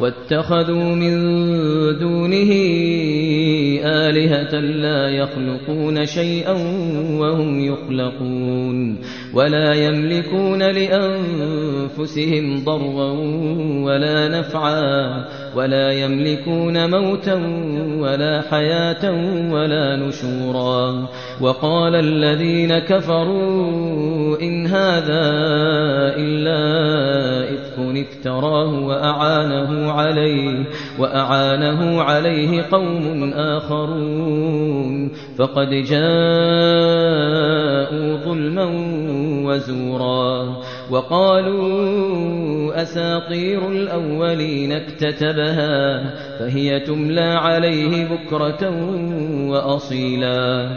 واتخذوا من دونه آلهة لا يخلقون شيئا وهم يخلقون. ولا يملكون لأنفسهم ضرا ولا نفعا ولا يملكون موتا ولا حياة ولا نشورا وقال الذين كفروا إن هذا إلا إفك افتراه وأعانه عليه وأعانه عليه قوم آخرون فقد جاءوا ظلما وزورا وقالوا أساطير الأولين اكتتبها فهي تملى عليه بكرة وأصيلا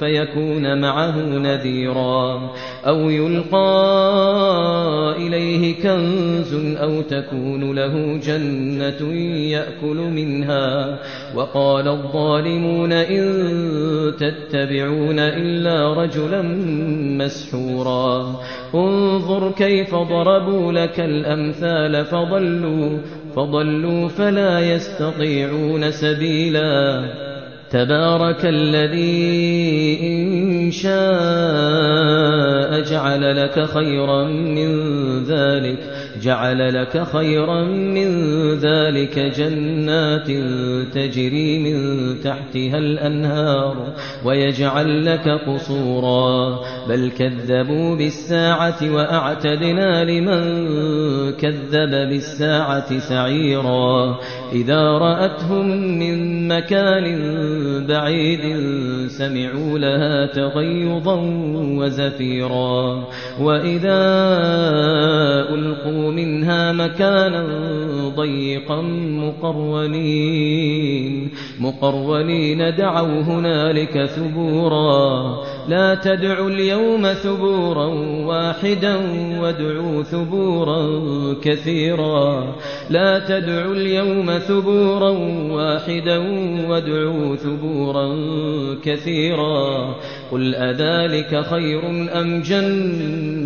فيكون معه نذيرا أو يلقى إليه كنز أو تكون له جنة يأكل منها وقال الظالمون إن تتبعون إلا رجلا مسحورا انظر كيف ضربوا لك الأمثال فضلوا فضلوا فلا يستطيعون سبيلا تبارك الذي إن شاء جعل لك خيرا من ذلك. جعل لك خيرا من ذلك جنات تجري من تحتها الأنهار ويجعل لك قصورا. بل كذبوا بالساعة وأعتدنا لمن كذب بالساعة سعيرا. إذا رأتهم من مكان بعيد سمعوا لها تغيظا وزفيرا. وإذا ألقوا منها مكانا ضيقا مقرونين مقرونين دعوا هنالك ثبورا. لا تدعوا اليوم ثبورا واحدا وادعوا ثبورا كثيرا. لا تدعوا اليوم ثبورا واحدا وادعوا ثبورا كثيرا. قل أذلك خير أم جنة؟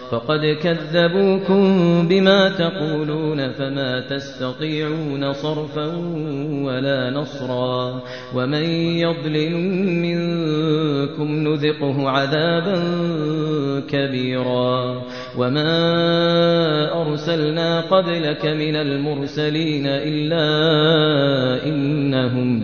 فقد كذبوكم بما تقولون فما تستطيعون صرفا ولا نصرا ومن يضلل منكم نذقه عذابا كبيرا وما أرسلنا قبلك من المرسلين إلا إنهم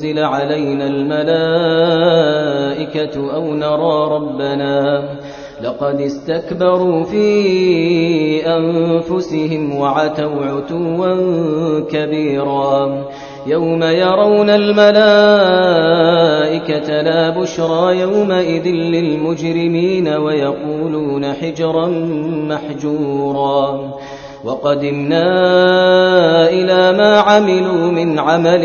أنزل علينا الملائكة أو نرى ربنا لقد استكبروا في أنفسهم وعتوا عتوا كبيرا يوم يرون الملائكة لا بشرى يومئذ للمجرمين ويقولون حجرا محجورا وقدمنا إلى ما عملوا من عمل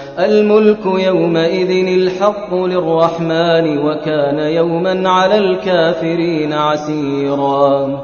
الملك يومئذ الحق للرحمن وكان يوما على الكافرين عسيرا.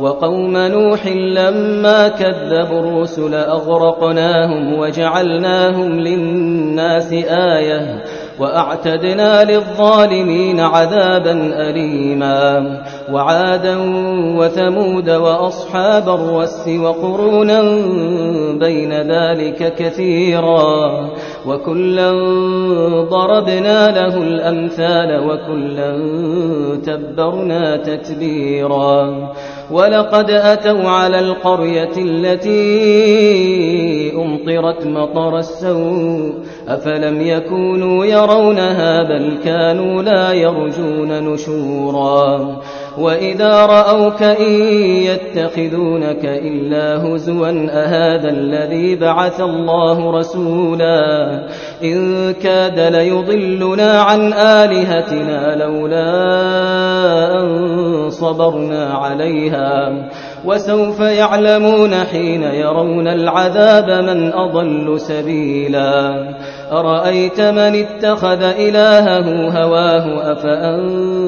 وقوم نوح لما كذبوا الرسل أغرقناهم وجعلناهم للناس آية وأعتدنا للظالمين عذابا أليما وعادا وثمود وأصحاب الرس وقرونا بين ذلك كثيرا وكلا ضربنا له الأمثال وكلا تبرنا تتبيرا ولقد أتوا على القرية التي أمطرت مطر السوء أفلم يكونوا يرونها بل كانوا لا يرجون نشورا وإذا رأوك إن يتخذونك إلا هزوا أهذا الذي بعث الله رسولا إن كاد ليضلنا عن آلهتنا لولا أن صبرنا عليها وسوف يعلمون حين يرون العذاب من أضل سبيلا أرأيت من اتخذ إلهه هواه أفأنت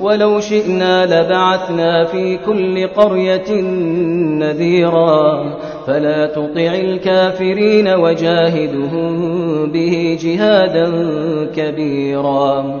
ولو شئنا لبعثنا في كل قرية نذيرا. فلا تطع الكافرين وجاهدهم به جهادا كبيرا.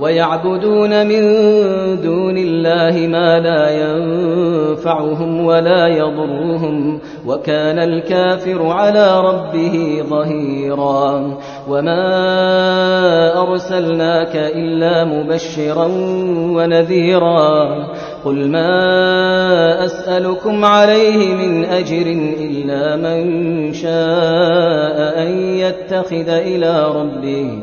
ويعبدون من دون الله ما لا ينفعهم ولا يضرهم وكان الكافر على ربه ظهيرا وما أرسلناك إلا مبشرا ونذيرا قل ما أسألكم عليه من أجر إلا من شاء أن يتخذ إلى ربه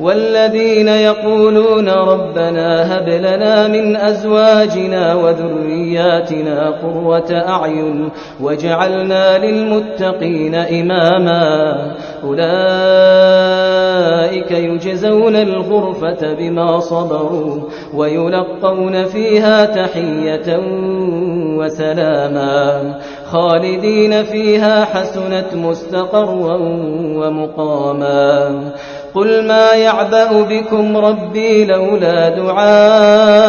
والذين يقولون ربنا هب لنا من أزواجنا وذرياتنا قرة أعين واجعلنا للمتقين إماما. أولئك يجزون الغرفة بما صبروا ويلقون فيها تحية وسلاما. خالدين فيها حسنت مستقرا ومقاما. قل ما يعبأ بكم ربي لولا دعاؤكم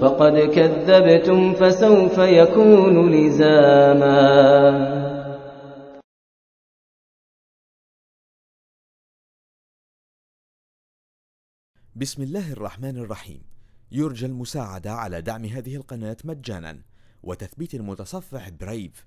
فقد كذبتم فسوف يكون لزاما. بسم الله الرحمن الرحيم. يرجى المساعدة على دعم هذه القناة مجانا وتثبيت المتصفح برايف